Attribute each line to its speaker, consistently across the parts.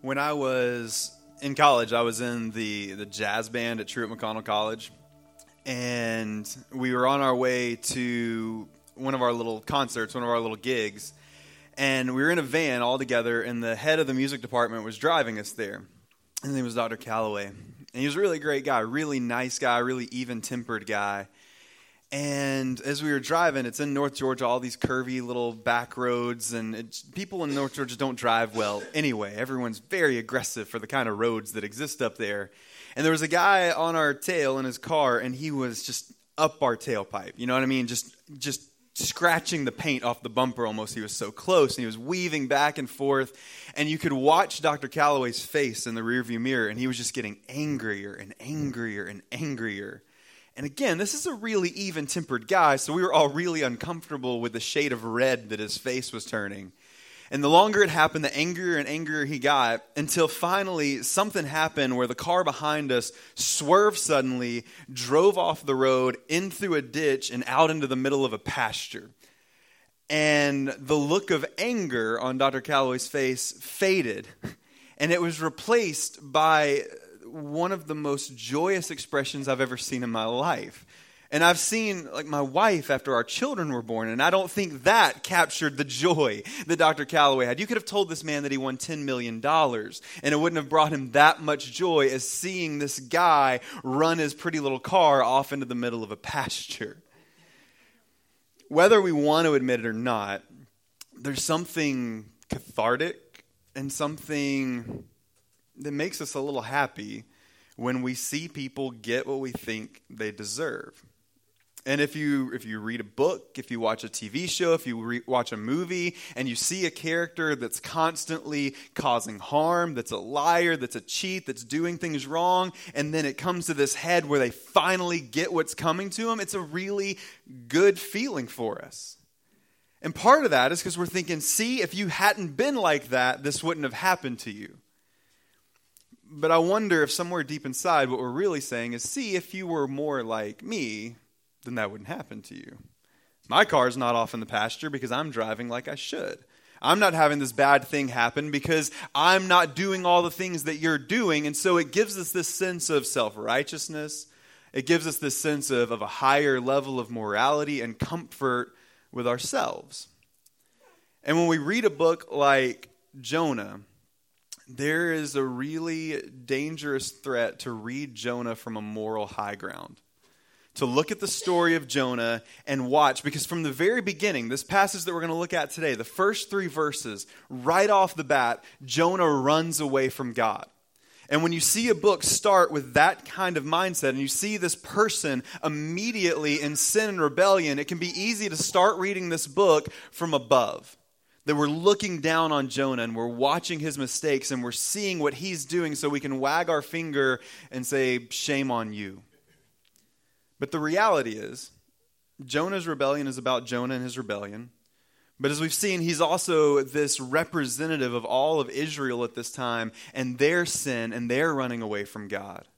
Speaker 1: When I was in college, I was in the, the jazz band at Truett McConnell College. And we were on our way to one of our little concerts, one of our little gigs. And we were in a van all together, and the head of the music department was driving us there. His name was Dr. Calloway. And he was a really great guy, really nice guy, really even tempered guy. And as we were driving, it's in North Georgia, all these curvy little back roads, and people in North Georgia don't drive well anyway. Everyone's very aggressive for the kind of roads that exist up there. And there was a guy on our tail in his car, and he was just up our tailpipe. You know what I mean? Just, just scratching the paint off the bumper almost. He was so close, and he was weaving back and forth. And you could watch Dr. Calloway's face in the rearview mirror, and he was just getting angrier and angrier and angrier. And again, this is a really even tempered guy, so we were all really uncomfortable with the shade of red that his face was turning. And the longer it happened, the angrier and angrier he got until finally something happened where the car behind us swerved suddenly, drove off the road, in through a ditch, and out into the middle of a pasture. And the look of anger on Dr. Calloway's face faded, and it was replaced by one of the most joyous expressions I've ever seen in my life. And I've seen like my wife after our children were born, and I don't think that captured the joy that Dr. Calloway had. You could have told this man that he won $10 million, and it wouldn't have brought him that much joy as seeing this guy run his pretty little car off into the middle of a pasture. Whether we want to admit it or not, there's something cathartic and something that makes us a little happy when we see people get what we think they deserve. And if you if you read a book, if you watch a TV show, if you re- watch a movie and you see a character that's constantly causing harm, that's a liar, that's a cheat, that's doing things wrong, and then it comes to this head where they finally get what's coming to them, it's a really good feeling for us. And part of that is because we're thinking, see, if you hadn't been like that, this wouldn't have happened to you. But I wonder if somewhere deep inside, what we're really saying is see, if you were more like me, then that wouldn't happen to you. My car's not off in the pasture because I'm driving like I should. I'm not having this bad thing happen because I'm not doing all the things that you're doing. And so it gives us this sense of self righteousness. It gives us this sense of, of a higher level of morality and comfort with ourselves. And when we read a book like Jonah, there is a really dangerous threat to read Jonah from a moral high ground. To look at the story of Jonah and watch, because from the very beginning, this passage that we're going to look at today, the first three verses, right off the bat, Jonah runs away from God. And when you see a book start with that kind of mindset and you see this person immediately in sin and rebellion, it can be easy to start reading this book from above that we're looking down on Jonah and we're watching his mistakes and we're seeing what he's doing so we can wag our finger and say, Shame on you. But the reality is, Jonah's rebellion is about Jonah and his rebellion. But as we've seen, he's also this representative of all of Israel at this time and their sin and their running away from God.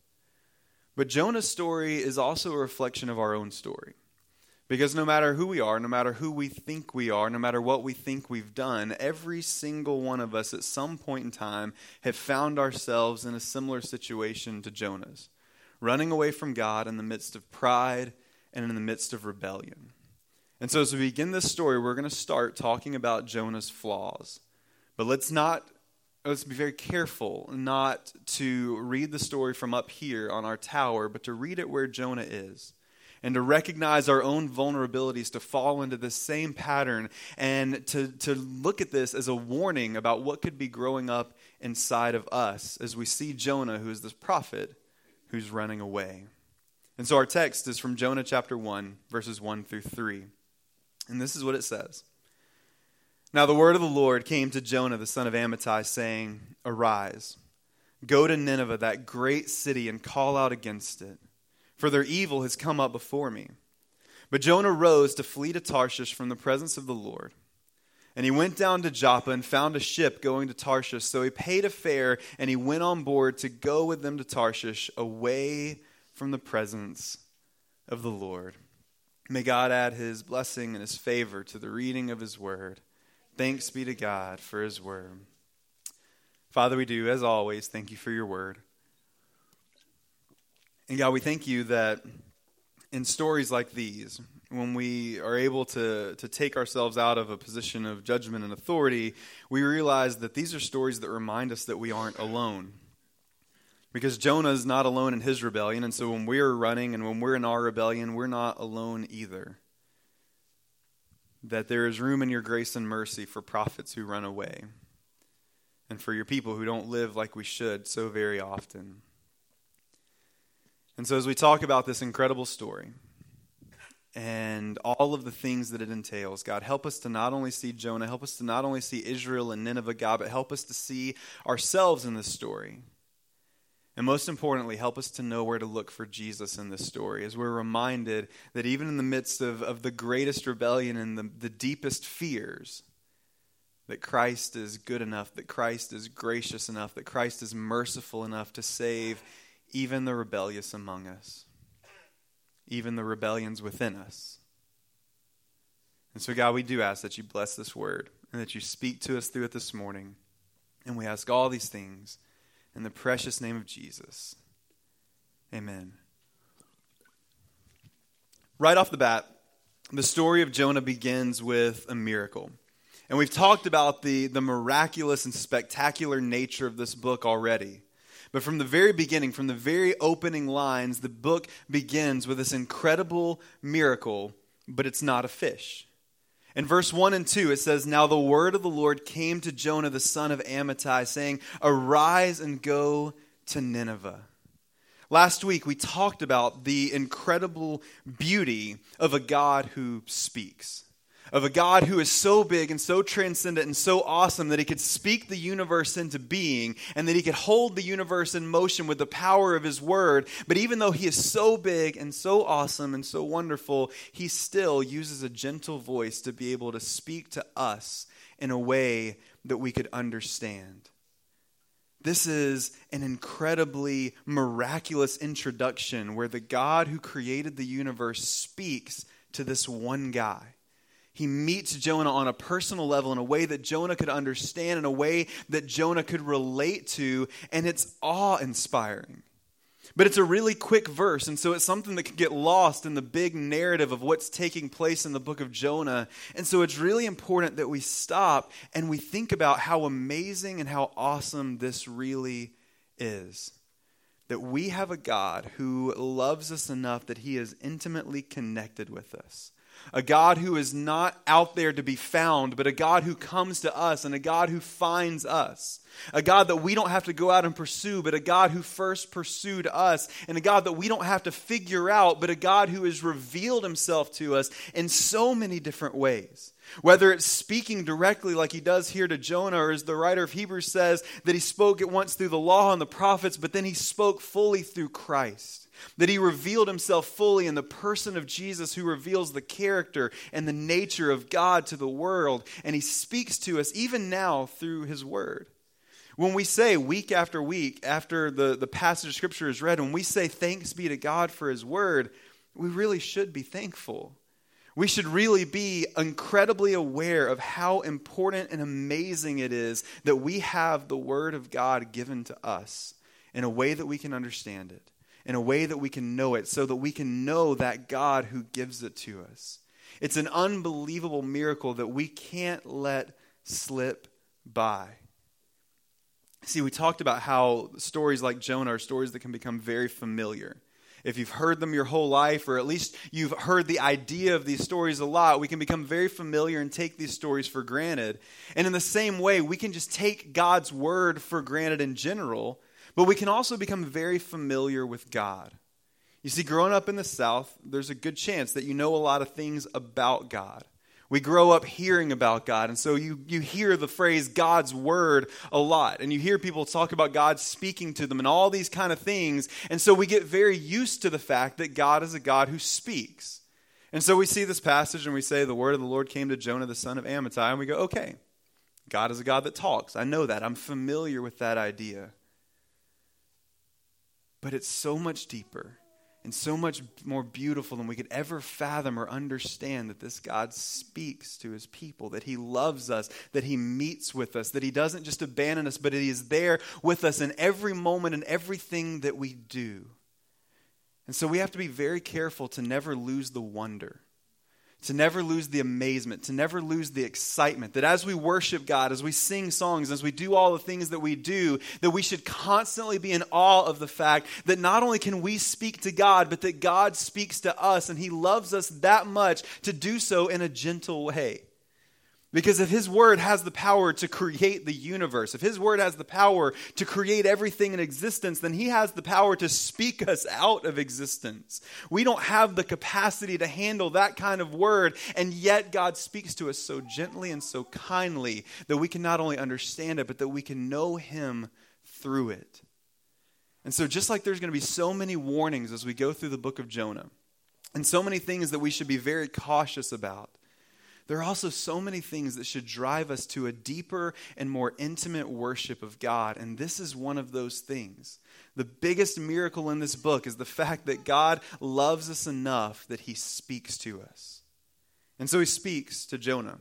Speaker 1: But Jonah's story is also a reflection of our own story. Because no matter who we are, no matter who we think we are, no matter what we think we've done, every single one of us at some point in time have found ourselves in a similar situation to Jonah's, running away from God in the midst of pride and in the midst of rebellion. And so, as we begin this story, we're going to start talking about Jonah's flaws. But let's not let's be very careful not to read the story from up here on our tower, but to read it where Jonah is and to recognize our own vulnerabilities, to fall into the same pattern, and to, to look at this as a warning about what could be growing up inside of us as we see Jonah, who is this prophet who's running away. And so our text is from Jonah chapter 1, verses 1 through 3. And this is what it says. Now the word of the Lord came to Jonah, the son of Amittai, saying, Arise, go to Nineveh, that great city, and call out against it for their evil has come up before me. But Jonah rose to flee to Tarshish from the presence of the Lord. And he went down to Joppa and found a ship going to Tarshish. So he paid a fare and he went on board to go with them to Tarshish away from the presence of the Lord. May God add his blessing and his favor to the reading of his word. Thanks be to God for his word. Father, we do, as always, thank you for your word. And God, we thank you that in stories like these, when we are able to, to take ourselves out of a position of judgment and authority, we realize that these are stories that remind us that we aren't alone. Because Jonah is not alone in his rebellion, and so when we're running and when we're in our rebellion, we're not alone either. That there is room in your grace and mercy for prophets who run away, and for your people who don't live like we should so very often. And so, as we talk about this incredible story and all of the things that it entails, God, help us to not only see Jonah, help us to not only see Israel and Nineveh, God, but help us to see ourselves in this story. And most importantly, help us to know where to look for Jesus in this story as we're reminded that even in the midst of, of the greatest rebellion and the, the deepest fears, that Christ is good enough, that Christ is gracious enough, that Christ is merciful enough to save even the rebellious among us, even the rebellions within us. And so, God, we do ask that you bless this word and that you speak to us through it this morning. And we ask all these things in the precious name of Jesus. Amen. Right off the bat, the story of Jonah begins with a miracle. And we've talked about the, the miraculous and spectacular nature of this book already. But from the very beginning, from the very opening lines, the book begins with this incredible miracle, but it's not a fish. In verse 1 and 2, it says, Now the word of the Lord came to Jonah the son of Amittai, saying, Arise and go to Nineveh. Last week, we talked about the incredible beauty of a God who speaks of a God who is so big and so transcendent and so awesome that he could speak the universe into being and that he could hold the universe in motion with the power of his word. But even though he is so big and so awesome and so wonderful, he still uses a gentle voice to be able to speak to us in a way that we could understand. This is an incredibly miraculous introduction where the God who created the universe speaks to this one guy he meets Jonah on a personal level in a way that Jonah could understand, in a way that Jonah could relate to, and it's awe inspiring. But it's a really quick verse, and so it's something that can get lost in the big narrative of what's taking place in the book of Jonah. And so it's really important that we stop and we think about how amazing and how awesome this really is. That we have a God who loves us enough that he is intimately connected with us a God who is not out there to be found, but a God who comes to us and a God who finds us. A God that we don't have to go out and pursue, but a God who first pursued us. And a God that we don't have to figure out, but a God who has revealed himself to us in so many different ways. Whether it's speaking directly like he does here to Jonah, or as the writer of Hebrews says, that he spoke at once through the law and the prophets, but then he spoke fully through Christ. That he revealed himself fully in the person of Jesus, who reveals the character and the nature of God to the world. And he speaks to us even now through his word. When we say week after week, after the, the passage of Scripture is read, when we say thanks be to God for his word, we really should be thankful. We should really be incredibly aware of how important and amazing it is that we have the Word of God given to us in a way that we can understand it in a way that we can know it so that we can know that God who gives it to us. It's an unbelievable miracle that we can't let slip by. See, we talked about how stories like Jonah are stories that can become very familiar. If you've heard them your whole life, or at least you've heard the idea of these stories a lot, we can become very familiar and take these stories for granted. And in the same way, we can just take God's word for granted in general but we can also become very familiar with God. You see, growing up in the South, there's a good chance that you know a lot of things about God. We grow up hearing about God, and so you, you hear the phrase God's word a lot, and you hear people talk about God speaking to them and all these kind of things, and so we get very used to the fact that God is a God who speaks. And so we see this passage and we say, The word of the Lord came to Jonah the son of Amittai, and we go, Okay, God is a God that talks. I know that. I'm familiar with that idea. But it's so much deeper and so much more beautiful than we could ever fathom or understand that this God speaks to his people, that he loves us, that he meets with us, that he doesn't just abandon us, but he is there with us in every moment and everything that we do. And so we have to be very careful to never lose the wonder to never lose the amazement, to never lose the excitement. That as we worship God, as we sing songs, as we do all the things that we do, that we should constantly be in awe of the fact that not only can we speak to God, but that God speaks to us and He loves us that much to do so in a gentle way. Because if His Word has the power to create the universe, if His Word has the power to create everything in existence, then He has the power to speak us out of existence. We don't have the capacity to handle that kind of Word, and yet God speaks to us so gently and so kindly that we can not only understand it, but that we can know Him through it. And so, just like there's going to be so many warnings as we go through the book of Jonah, and so many things that we should be very cautious about there are also so many things that should drive us to a deeper and more intimate worship of God, and this is one of those things. The biggest miracle in this book is the fact that God loves us enough that he speaks to us. And so he speaks to Jonah.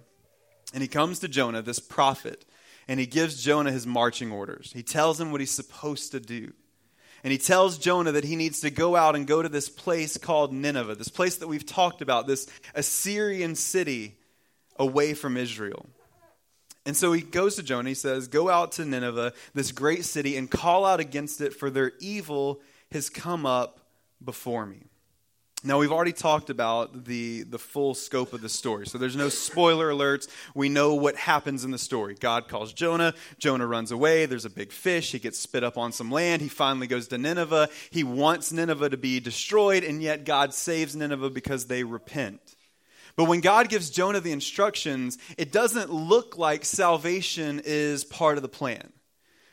Speaker 1: And he comes to Jonah, this prophet, and he gives Jonah his marching orders. He tells him what he's supposed to do. And he tells Jonah that he needs to go out and go to this place called Nineveh, this place that we've talked about, this Assyrian city away from Israel. And so he goes to Jonah. He says, Go out to Nineveh, this great city, and call out against it, for their evil has come up before me. Now, we've already talked about the, the full scope of the story, so there's no spoiler alerts. We know what happens in the story. God calls Jonah. Jonah runs away. There's a big fish. He gets spit up on some land. He finally goes to Nineveh. He wants Nineveh to be destroyed, and yet God saves Nineveh because they repent. But when God gives Jonah the instructions, it doesn't look like salvation is part of the plan.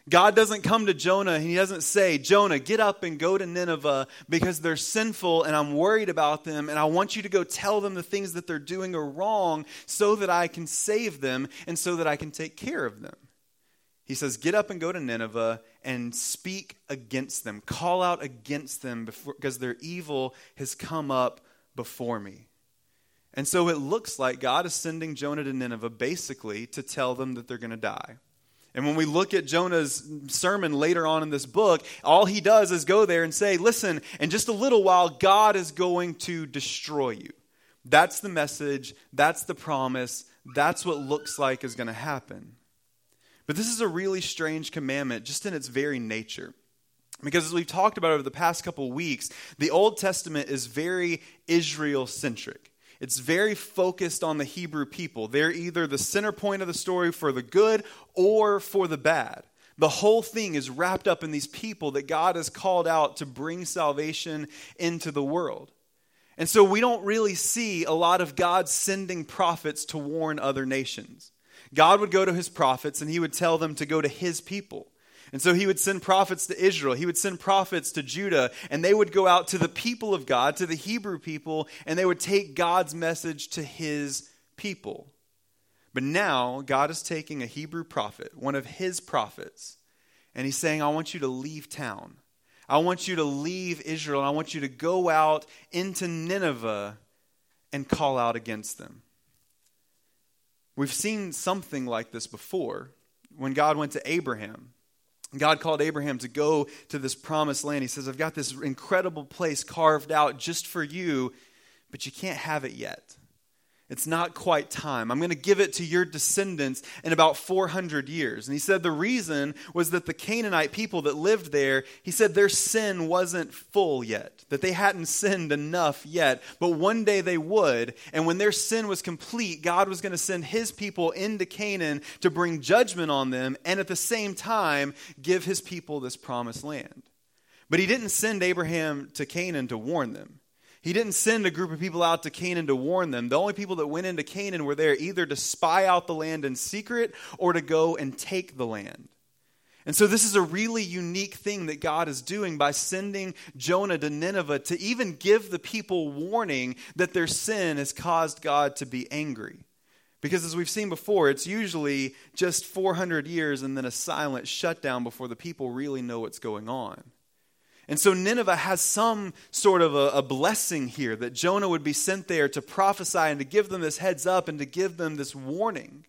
Speaker 1: God doesn't come to Jonah and he doesn't say, Jonah, get up and go to Nineveh because they're sinful and I'm worried about them and I want you to go tell them the things that they're doing are wrong so that I can save them and so that I can take care of them. He says, Get up and go to Nineveh and speak against them, call out against them before, because their evil has come up before me. And so it looks like God is sending Jonah to Nineveh basically to tell them that they're going to die. And when we look at Jonah's sermon later on in this book, all he does is go there and say, Listen, in just a little while, God is going to destroy you. That's the message. That's the promise. That's what looks like is going to happen. But this is a really strange commandment just in its very nature. Because as we've talked about over the past couple weeks, the Old Testament is very Israel centric. It's very focused on the Hebrew people. They're either the center point of the story for the good or for the bad. The whole thing is wrapped up in these people that God has called out to bring salvation into the world. And so we don't really see a lot of God sending prophets to warn other nations. God would go to his prophets and he would tell them to go to his people. And so he would send prophets to Israel, he would send prophets to Judah, and they would go out to the people of God, to the Hebrew people, and they would take God's message to his people. But now God is taking a Hebrew prophet, one of his prophets, and he's saying, I want you to leave town. I want you to leave Israel. I want you to go out into Nineveh and call out against them. We've seen something like this before when God went to Abraham God called Abraham to go to this promised land. He says, I've got this incredible place carved out just for you, but you can't have it yet. It's not quite time. I'm going to give it to your descendants in about 400 years. And he said the reason was that the Canaanite people that lived there, he said their sin wasn't full yet, that they hadn't sinned enough yet, but one day they would. And when their sin was complete, God was going to send his people into Canaan to bring judgment on them and at the same time give his people this promised land. But he didn't send Abraham to Canaan to warn them. He didn't send a group of people out to Canaan to warn them. The only people that went into Canaan were there either to spy out the land in secret or to go and take the land. And so, this is a really unique thing that God is doing by sending Jonah to Nineveh to even give the people warning that their sin has caused God to be angry. Because, as we've seen before, it's usually just 400 years and then a silent shutdown before the people really know what's going on. And so Nineveh has some sort of a, a, blessing here that Jonah would be sent there to prophesy and to give them this heads up and to give them this warning.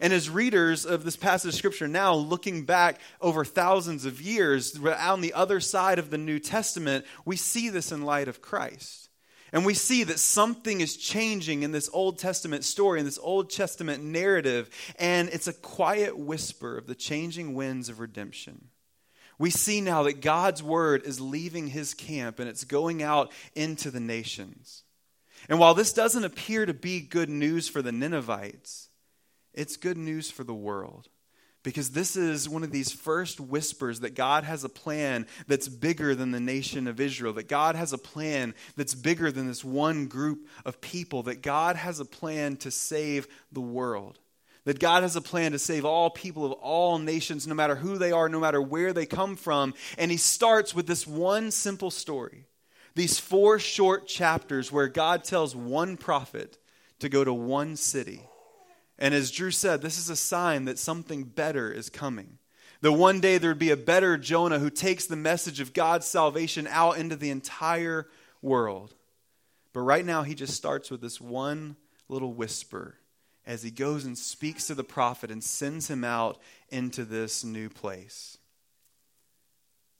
Speaker 1: And as readers of this passage of scripture now, looking back over thousands of years on the other side of the New Testament, we see this in light of Christ. And we see that something is changing in this Old Testament story, in this Old Testament narrative, and it's a quiet whisper of the changing winds of redemption. We see now that God's word is leaving his camp and it's going out into the nations. And while this doesn't appear to be good news for the Ninevites, it's good news for the world. Because this is one of these first whispers that God has a plan that's bigger than the nation of Israel, that God has a plan that's bigger than this one group of people, that God has a plan to save the world. That God has a plan to save all people of all nations, no matter who they are, no matter where they come from. And he starts with this one simple story. These four short chapters where God tells one prophet to go to one city and as Drew said, this is a sign that something better is coming. That one day there would be a better Jonah who takes the message of God's salvation out into the entire world. But right now, he just starts with this one little whisper as he goes and speaks to the prophet and sends him out into this new place.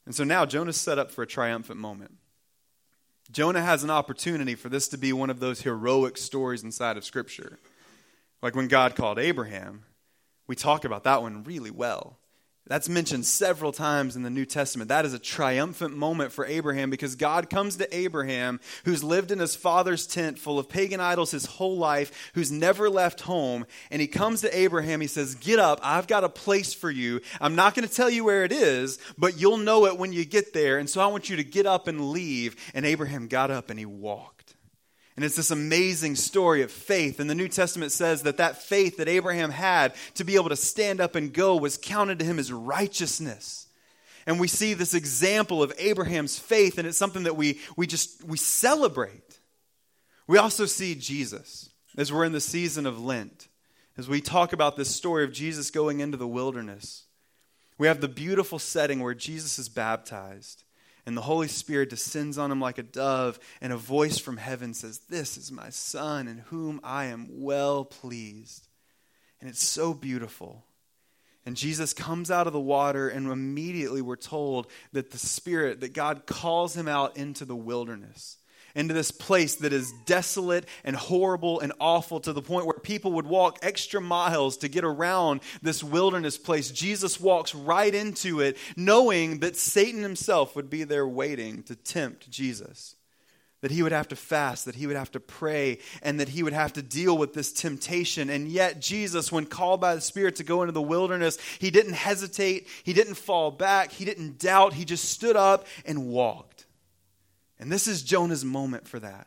Speaker 1: And so now Jonah's set up for a triumphant moment. Jonah has an opportunity for this to be one of those heroic stories inside of Scripture. Like when God called Abraham, we talk about that one really well. That's mentioned several times in the New Testament. That is a triumphant moment for Abraham because God comes to Abraham, who's lived in his father's tent full of pagan idols his whole life, who's never left home. And he comes to Abraham. He says, Get up. I've got a place for you. I'm not going to tell you where it is, but you'll know it when you get there. And so I want you to get up and leave. And Abraham got up and he walked. And it's this amazing story of faith. And the New Testament says that that faith that Abraham had to be able to stand up and go was counted to him as righteousness. And we see this example of Abraham's faith, and it's something that we, we just we celebrate. We also see Jesus as we're in the season of Lent, as we talk about this story of Jesus going into the wilderness. We have the beautiful setting where Jesus is baptized and the Holy Spirit descends on him like a dove, and a voice from heaven says, This is my Son, in whom I am well pleased. And it's so beautiful. And Jesus comes out of the water, and immediately we're told that the Spirit, that God calls him out into the wilderness into this place that is desolate and horrible and awful to the point where people would walk extra miles to get around this wilderness place. Jesus walks right into it, knowing that Satan himself would be there waiting to tempt Jesus. That he would have to fast, that he would have to pray, and that he would have to deal with this temptation. And yet, Jesus, when called by the Spirit to go into the wilderness, he didn't hesitate, he didn't fall back, he didn't doubt, he just stood up and walked. And this is Jonah's moment for that.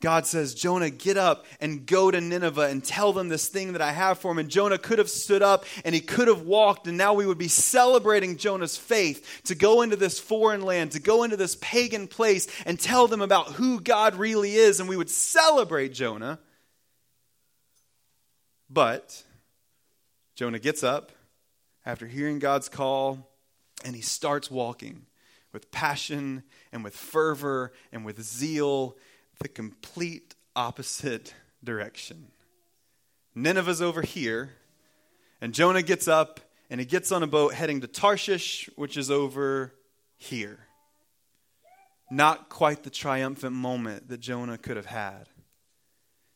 Speaker 1: God says, Jonah, get up and go to Nineveh and tell them this thing that I have for him. And Jonah could have stood up and he could have walked, and now we would be celebrating Jonah's faith to go into this foreign land, to go into this pagan place and tell them about who God really is, and we would celebrate Jonah. But Jonah gets up after hearing God's call and he starts walking with passion and with fervor and with zeal, the complete opposite direction. Nineveh's over here, and Jonah gets up and he gets on a boat heading to Tarshish, which is over here. Not quite the triumphant moment that Jonah could have had. It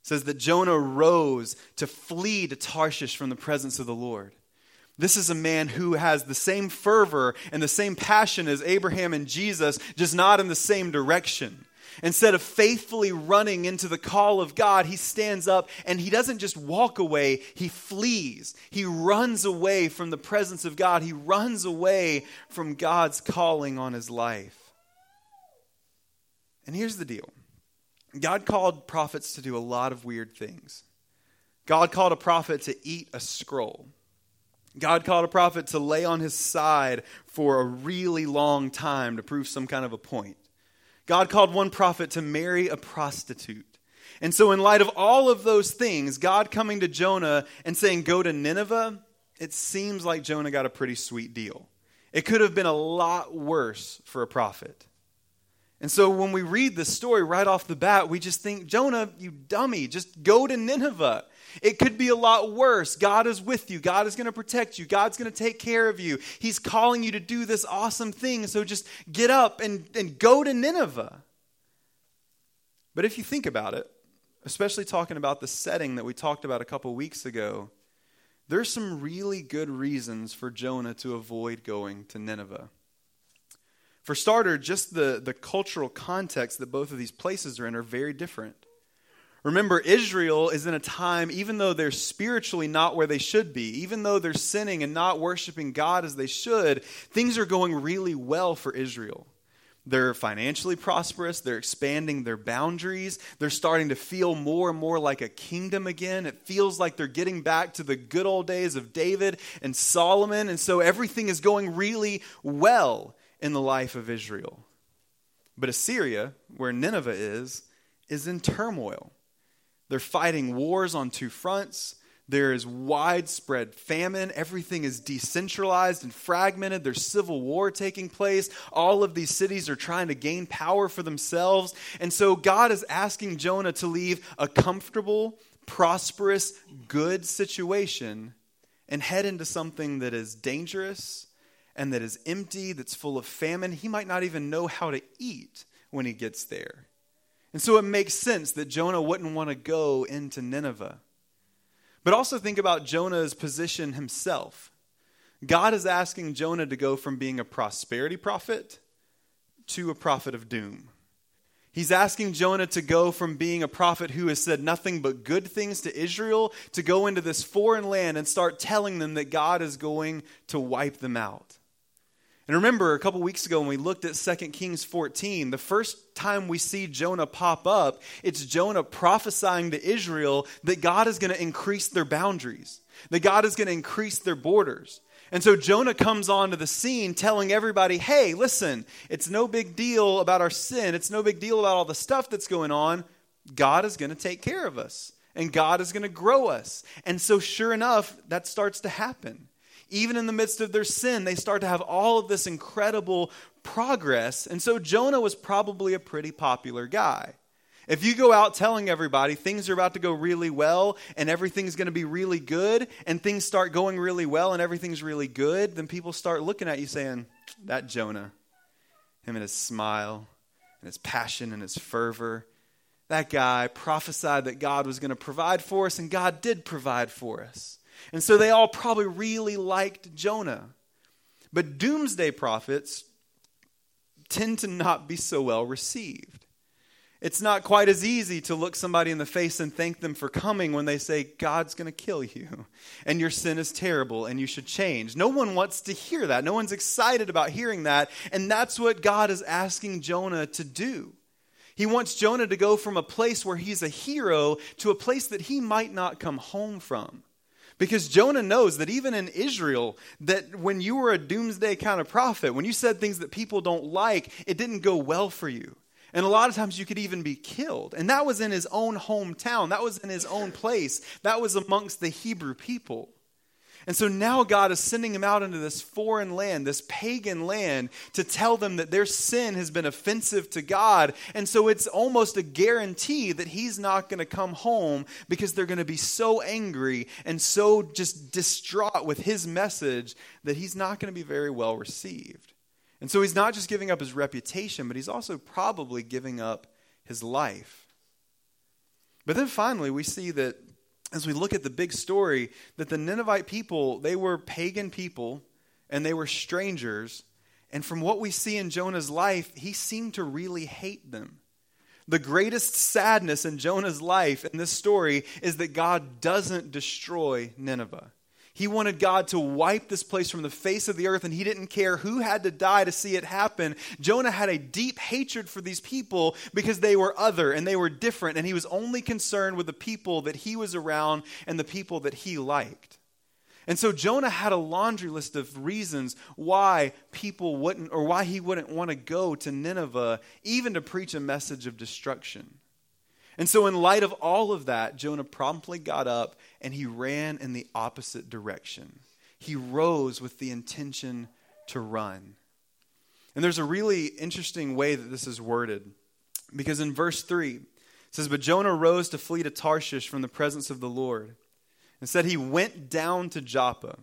Speaker 1: says that Jonah rose to flee to Tarshish from the presence of the Lord. This is a man who has the same fervor and the same passion as Abraham and Jesus, just not in the same direction. Instead of faithfully running into the call of God, he stands up and he doesn't just walk away, he flees. He runs away from the presence of God. He runs away from God's calling on his life. And here's the deal God called prophets to do a lot of weird things. God called a prophet to eat a scroll. God called a prophet to lay on his side for a really long time to prove some kind of a point. God called one prophet to marry a prostitute. And so, in light of all of those things, God coming to Jonah and saying, Go to Nineveh, it seems like Jonah got a pretty sweet deal. It could have been a lot worse for a prophet. And so when we read this story right off the bat, we just think, Jonah, you dummy, just go to Nineveh. It could be a lot worse. God is with you. God is going to protect you. God's going to take care of you. He's calling you to do this awesome thing. So just get up and, and go to Nineveh. But if you think about it, especially talking about the setting that we talked about a couple weeks ago, there's some really good reasons for Jonah to avoid going to Nineveh. For starter, just the, the cultural context that both of these places are in are very different. Remember, Israel is in a time, even though they're spiritually not where they should be, even though they're sinning and not worshiping God as they should, things are going really well for Israel. They're financially prosperous. They're expanding their boundaries. They're starting to feel more and more like a kingdom again. It feels like they're getting back to the good old days of David and Solomon. And so everything is going really well in the life of Israel. But Assyria, where Nineveh is, is in turmoil. They're fighting wars on two fronts. There is widespread famine. Everything is decentralized and fragmented. There's civil war taking place. All of these cities are trying to gain power for themselves. And so God is asking Jonah to leave a comfortable, prosperous, good situation and head into something that is dangerous and that is empty, that's full of famine. He might not even know how to eat when he gets there. And so it makes sense that Jonah wouldn't want to go into Nineveh. But also think about Jonah's position himself. God is asking Jonah to go from being a prosperity prophet to a prophet of doom. He's asking Jonah to go from being a prophet who has said nothing but good things to Israel to go into this foreign land and start telling them that God is going to wipe them out. And remember, a couple weeks ago when we looked at 2 Kings 14, the first time we see Jonah pop up, it's Jonah prophesying to Israel that God is going to increase their boundaries, that God is going to increase their borders. And so Jonah comes onto the scene telling everybody, hey, listen, it's no big deal about our sin. It's no big deal about all the stuff that's going on. God is going to take care of us, and God is going to grow us. And so, sure enough, that starts to happen even in the midst of their sin, they start to have all of this incredible progress. And so Jonah was probably a pretty popular guy. If you go out telling everybody things are about to go really well and everything's going to be really good, and things start going really well and everything's really good, then people start looking at you saying, That Jonah, him and his smile and his passion and his fervor, that guy prophesied that God was going to provide for us, and God did provide for us. And so they all probably really liked Jonah. But doomsday prophets tend to not be so well received. It's not quite as easy to look somebody in the face and thank them for coming when they say, God's going to kill you and your sin is terrible and you should change. No one wants to hear that. No one's excited about hearing that. And that's what God is asking Jonah to do. He wants Jonah to go from a place where he's a hero to a place that he might not come home from. Because Jonah knows that even in Israel, that when you were a doomsday kind of prophet, when you said things that people don't like, it didn't go well for you. And a lot of times you could even be killed. And that was in his own hometown, that was in his own place, that was amongst the Hebrew people. And so now God is sending him out into this foreign land, this pagan land, to tell them that their sin has been offensive to God. And so it's almost a guarantee that he's not going to come home because they're going to be so angry and so just distraught with his message that he's not going to be very well received. And so he's not just giving up his reputation, but he's also probably giving up his life. But then finally, we see that as we look at the big story, that the Ninevite people, they were pagan people and they were strangers. And from what we see in Jonah's life, he seemed to really hate them. The greatest sadness in Jonah's life in this story is that God doesn't destroy Nineveh. He wanted God to wipe this place from the face of the earth, and he didn't care who had to die to see it happen. Jonah had a deep hatred for these people because they were other and they were different, and he was only concerned with the people that he was around and the people that he liked. And so Jonah had a laundry list of reasons why people wouldn't, or why he wouldn't want to go to Nineveh, even to preach a message of destruction. And so, in light of all of that, Jonah promptly got up and he ran in the opposite direction. He rose with the intention to run. And there's a really interesting way that this is worded. Because in verse 3, it says, But Jonah rose to flee to Tarshish from the presence of the Lord. And said he went down to Joppa,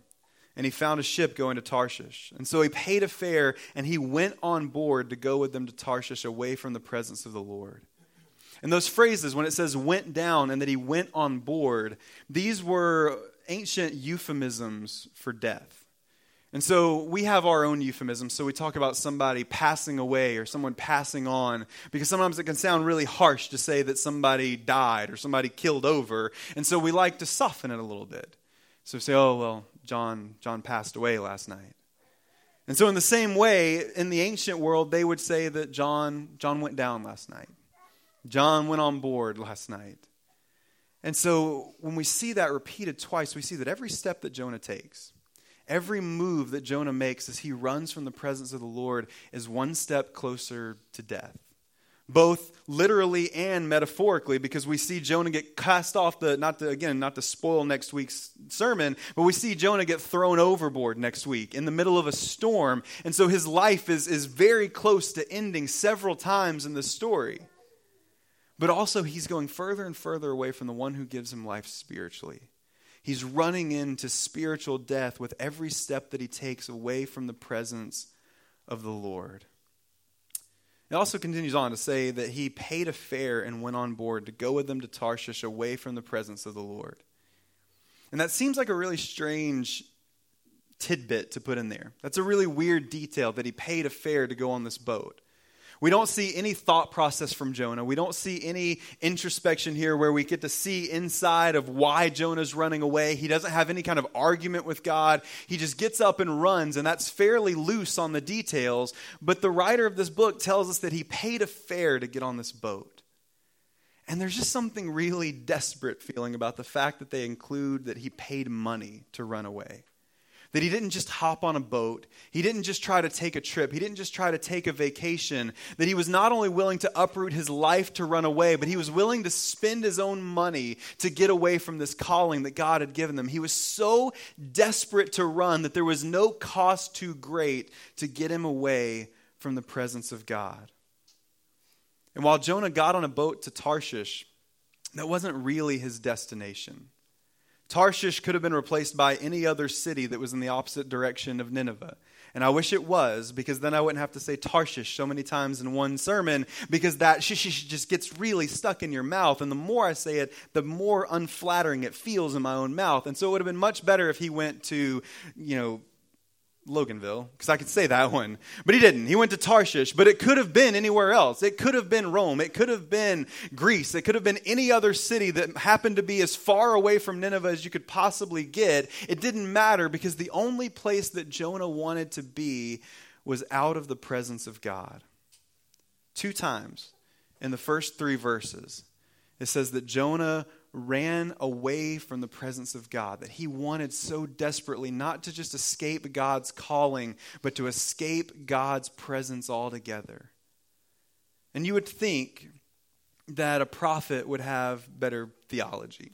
Speaker 1: and he found a ship going to Tarshish. And so he paid a fare, and he went on board to go with them to Tarshish away from the presence of the Lord. And those phrases, when it says went down and that he went on board, these were ancient euphemisms for death. And so we have our own euphemisms. So we talk about somebody passing away or someone passing on because sometimes it can sound really harsh to say that somebody died or somebody killed over. And so we like to soften it a little bit. So say, oh, well, John, John passed away last night. And so in the same way, in the ancient world, they would say that John, John went down last night. John went on board last night. And so when we see that repeated twice, we see that every step that Jonah takes, every move that Jonah makes as he runs from the presence of the Lord is one step closer to death. Both literally and metaphorically, because we see Jonah get cast off the, not to, again, not to spoil next week's sermon, but we see Jonah get thrown overboard next week in the middle of a storm. And so his life is, is very close to ending several times in the story. But also, he's going further and further away from the one who gives him life spiritually. He's running into spiritual death with every step that he takes away from the presence of the Lord. It also continues on to say that he paid a fare and went on board to go with them to Tarshish away from the presence of the Lord. And that seems like a really strange tidbit to put in there. That's a really weird detail that he paid a fare to go on this boat. We don't see any thought process from Jonah. We don't see any introspection here where we get to see inside of why Jonah's running away. He doesn't have any kind of argument with God. He just gets up and runs, and that's fairly loose on the details. But the writer of this book tells us that he paid a fare to get on this boat. And there's just something really desperate feeling about the fact that they include that he paid money to run away. That he didn't just hop on a boat. He didn't just try to take a trip. He didn't just try to take a vacation. That he was not only willing to uproot his life to run away, but he was willing to spend his own money to get away from this calling that God had given them. He was so desperate to run that there was no cost too great to get him away from the presence of God. And while Jonah got on a boat to Tarshish, that wasn't really his destination. Tarshish could have been replaced by any other city that was in the opposite direction of Nineveh. And I wish it was, because then I wouldn't have to say Tarshish so many times in one sermon, because that shish just gets really stuck in your mouth. And the more I say it, the more unflattering it feels in my own mouth. And so it would have been much better if he went to, you know, Loganville, because I could say that one. But he didn't. He went to Tarshish, but it could have been anywhere else. It could have been Rome. It could have been Greece. It could have been any other city that happened to be as far away from Nineveh as you could possibly get. It didn't matter because the only place that Jonah wanted to be was out of the presence of God. Two times in the first three verses, it says that Jonah ran away from the presence of God, that he wanted so desperately not to just escape God's calling, but to escape God's presence altogether. And you would think that a prophet would have better theology.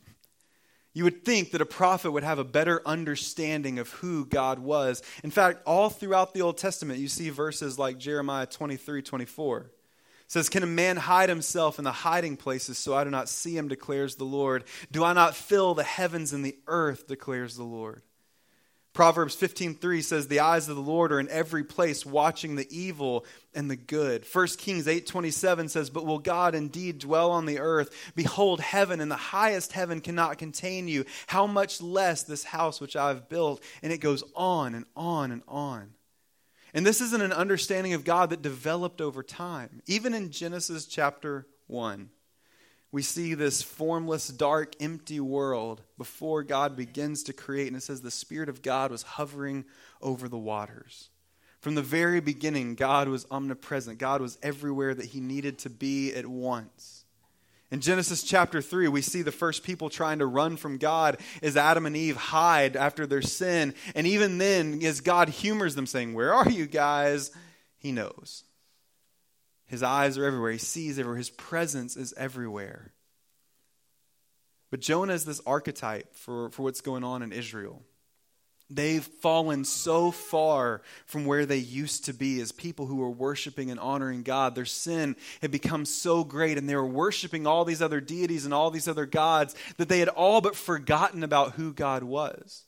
Speaker 1: You would think that a prophet would have a better understanding of who God was. In fact, all throughout the Old Testament, you see verses like Jeremiah 23 24 says, Can a man hide himself in the hiding places so I do not see him, declares the Lord? Do I not fill the heavens and the earth, declares the Lord? Proverbs 15:3 says the eyes of the Lord are in every place watching the evil and the good. 1 Kings 8:27 says but will God indeed dwell on the earth behold heaven and the highest heaven cannot contain you how much less this house which I have built and it goes on and on and on. And this isn't an understanding of God that developed over time. Even in Genesis chapter 1, we see this formless, dark, empty world before God begins to create. And it says the Spirit of God was hovering over the waters. From the very beginning, God was omnipresent. God was everywhere that He needed to be at once. In Genesis chapter 3, we see the first people trying to run from God as Adam and Eve hide after their sin. And even then, as God humors them, saying, Where are you guys? He knows. His eyes are everywhere. He sees everywhere. His presence is everywhere. But Jonah is this archetype for, for what's going on in Israel. They've fallen so far from where they used to be as people who were worshiping and honoring God. Their sin had become so great, and they were worshiping all these other deities and all these other gods that they had all but forgotten about who God was.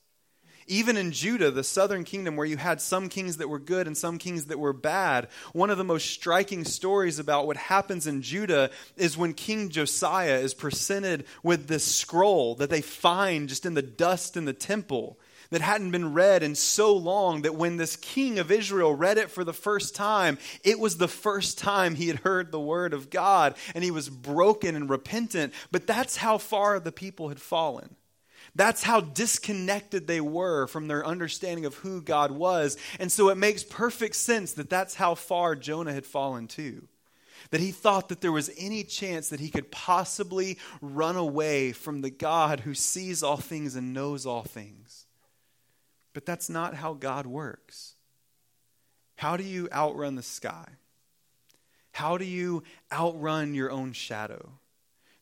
Speaker 1: Even in Judah, the southern kingdom, where you had some kings that were good and some kings that were bad, one of the most striking stories about what happens in Judah is when King Josiah is presented with this scroll that they find just in the dust in the temple that hadn't been read in so long that when this king of Israel read it for the first time, it was the first time he had heard the word of God and he was broken and repentant. But that's how far the people had fallen. That's how disconnected they were from their understanding of who God was. And so it makes perfect sense that that's how far Jonah had fallen too. That he thought that there was any chance that he could possibly run away from the God who sees all things and knows all things. But that's not how God works. How do you outrun the sky? How do you outrun your own shadow?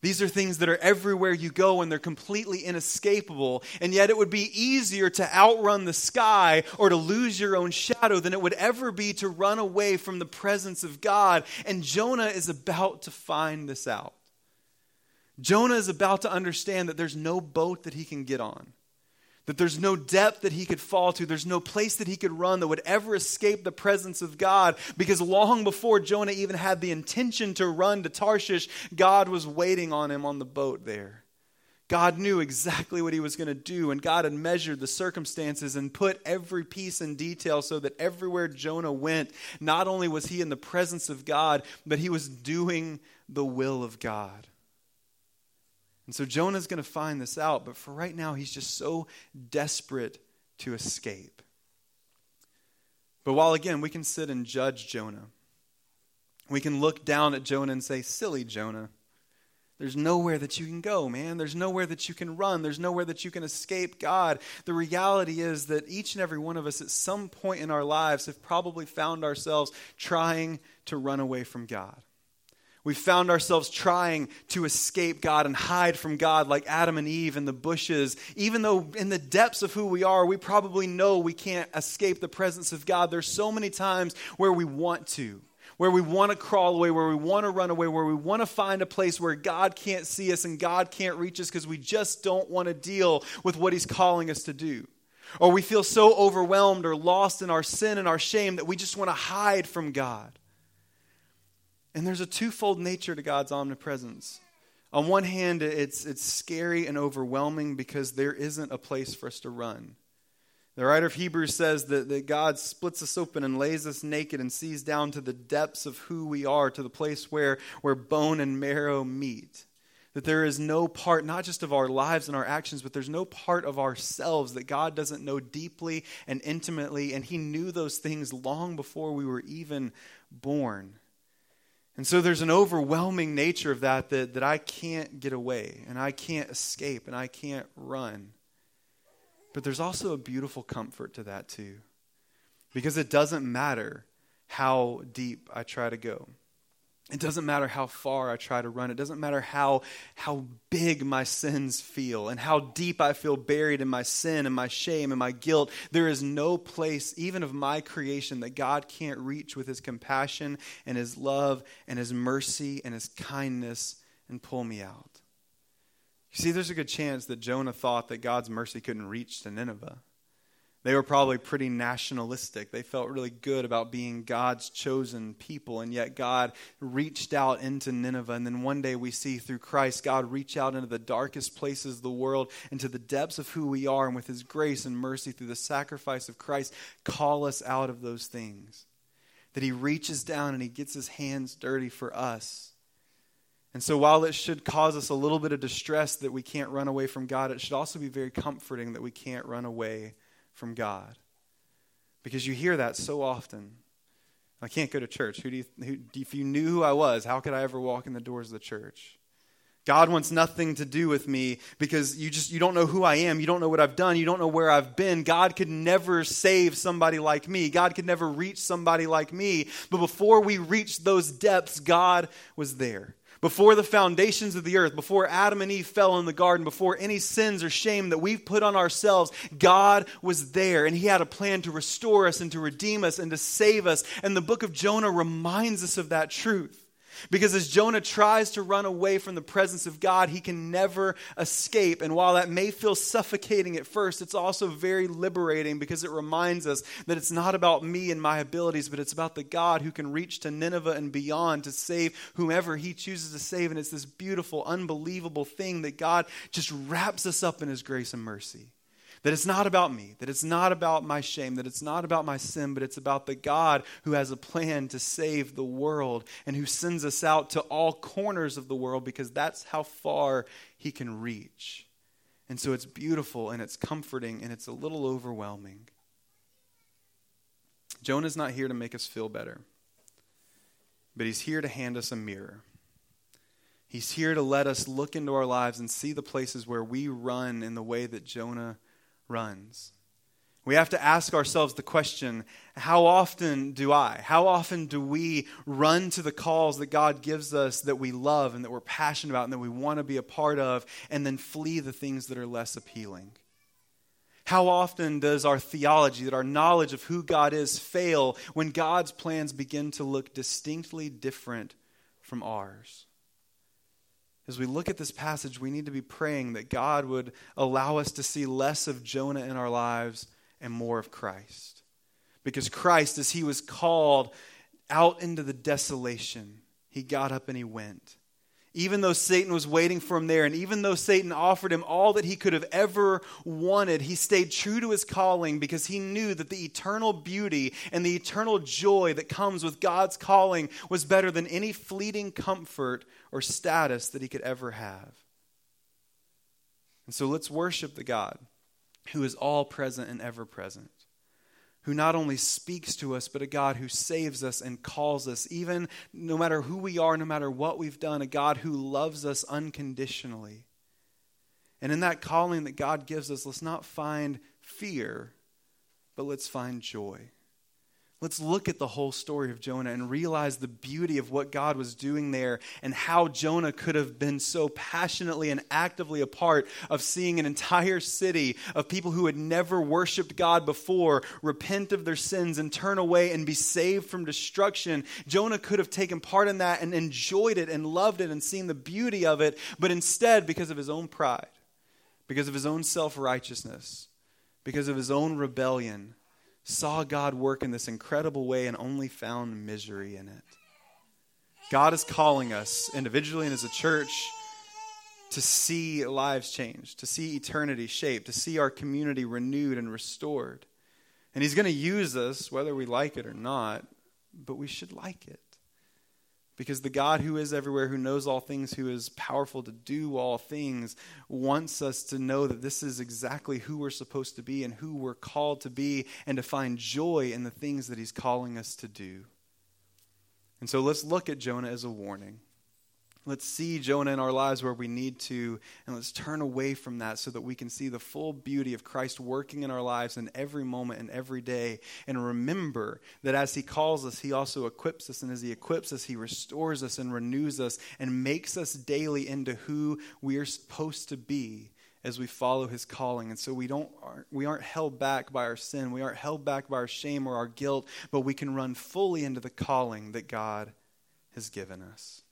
Speaker 1: These are things that are everywhere you go and they're completely inescapable. And yet, it would be easier to outrun the sky or to lose your own shadow than it would ever be to run away from the presence of God. And Jonah is about to find this out. Jonah is about to understand that there's no boat that he can get on that there's no depth that he could fall to. There's no place that he could run that would ever escape the presence of God. Because long before Jonah even had the intention to run to Tarshish, God was waiting on him on the boat there. God knew exactly what he was going to do, and God had measured the circumstances and put every piece in detail so that everywhere Jonah went, not only was he in the presence of God, but he was doing the will of God. And so Jonah's going to find this out, but for right now, he's just so desperate to escape. But while again, we can sit and judge Jonah, we can look down at Jonah and say, Silly Jonah. There's nowhere that you can go, man. There's nowhere that you can run. There's nowhere that you can escape God. The reality is that each and every one of us at some point in our lives have probably found ourselves trying to run away from God. We found ourselves trying to escape God and hide from God like Adam and Eve in the bushes. Even though in the depths of who we are, we probably know we can't escape the presence of God. There's so many times where we want to, where we want to crawl away, where we want to run away, where we want to find a place where God can't see us and God can't reach us because we just don't want to deal with what He's calling us to do. Or we feel so overwhelmed or lost in our sin and our shame that we just want to hide from God. And there's a twofold nature to God's omnipresence. On one hand, it's, it's scary and overwhelming because there isn't a place for us to run. The writer of Hebrews says that, that God splits us open and lays us naked and sees down to the depths of who we are, to the place where, where bone and marrow meet. That there is no part, not just of our lives and our actions, but there's no part of ourselves that God doesn't know deeply and intimately. And He knew those things long before we were even born. And so there's an overwhelming nature of that, that that I can't get away and I can't escape and I can't run. But there's also a beautiful comfort to that too. Because it doesn't matter how deep I try to go. It doesn't matter how far I try to run. It doesn't matter how, how big my sins feel and how deep I feel buried in my sin and my shame and my guilt. There is no place, even of my creation, that God can't reach with his compassion and his love and his mercy and his kindness and pull me out. You see, there's a good chance that Jonah thought that God's mercy couldn't reach to Nineveh. They were probably pretty nationalistic. They felt really good about being God's chosen people, and yet God reached out into Nineveh. And then one day we see through Christ, God reach out into the darkest places of the world, into the depths of who we are, and with His grace and mercy through the sacrifice of Christ, call us out of those things. That He reaches down and He gets His hands dirty for us. And so, while it should cause us a little bit of distress that we can't run away from God, it should also be very comforting that we can't run away from God. Because you hear that so often. I can't go to church. Who do you, who, if you knew who I was, how could I ever walk in the doors of the church? God wants nothing to do with me because you just you don't know who I am, you don't know what I've done, you don't know where I've been. God could never save somebody like me. God could never reach somebody like me. But before we reached those depths, God was there. Before the foundations of the earth, before Adam and Eve fell in the garden, before any sins or shame that we've put on ourselves, God was there and He had a plan to restore us and to redeem us and to save us. And the book of Jonah reminds us of that truth. Because as Jonah tries to run away from the presence of God, he can never escape. And while that may feel suffocating at first, it's also very liberating because it reminds us that it's not about me and my abilities, but it's about the God who can reach to Nineveh and beyond to save whomever he chooses to save. And it's this beautiful, unbelievable thing that God just wraps us up in his grace and mercy. That it's not about me, that it's not about my shame, that it's not about my sin, but it's about the God who has a plan to save the world and who sends us out to all corners of the world because that's how far he can reach. And so it's beautiful and it's comforting and it's a little overwhelming. Jonah's not here to make us feel better, but he's here to hand us a mirror. He's here to let us look into our lives and see the places where we run in the way that Jonah runs. We have to ask ourselves the question how often do I, how often do we run to the calls that God gives us that we love and that we're passionate about and that we want to be a part of, and then flee the things that are less appealing? How often does our theology, that our knowledge of who God is, fail when God's plans begin to look distinctly different from ours? As we look at this passage, we need to be praying that God would allow us to see less of Jonah in our lives and more of Christ. Because Christ, as he was called out into the desolation, he got up and he went even though Satan was waiting for him there, and even though Satan offered him all that he could have ever wanted, he stayed true to his calling because he knew that the eternal beauty and the eternal joy that comes with God's calling was better than any fleeting comfort or status that he could ever have. And so let's worship the God who is all present and ever present who not only speaks to us, but a God who saves us and calls us, even no matter who we are, no matter what we've done, a God who loves us unconditionally. And in that calling that God gives us, let's not find fear, but let's find joy. Let's look at the whole story of Jonah and realize the beauty of what God was doing there and how Jonah could have been so passionately and actively a part of seeing an entire city of people who had never worshiped God before repent of their sins and turn away and be saved from destruction. Jonah could have taken part in that and enjoyed it and loved it and seen the beauty of it, but instead, because of his own pride, because of his own self righteousness, because of his own rebellion, saw God work in this incredible way and only found misery in it. God is calling us individually and as a church to see lives change, to see eternity shaped, to see our community renewed and restored. And He's going to use us, whether we like it or not, but we should like it. Because the God who is everywhere, who knows all things, who is powerful to do all things, wants us to know that this is exactly who we're supposed to be and who we're called to be, and to find joy in the things that He's calling us to do. And so let's look at Jonah as a warning. Let's see Jonah in our lives where we need to, and let's turn away from that so that we can see the full beauty of Christ working in our lives in every moment and every day. And remember that as He calls us, He also equips us. And as He equips us, He restores us and renews us and makes us daily into who we are supposed to be as we follow his calling and so we don't we aren't held back by our sin we aren't held back by our shame or our guilt but we can run fully into the calling that god has given us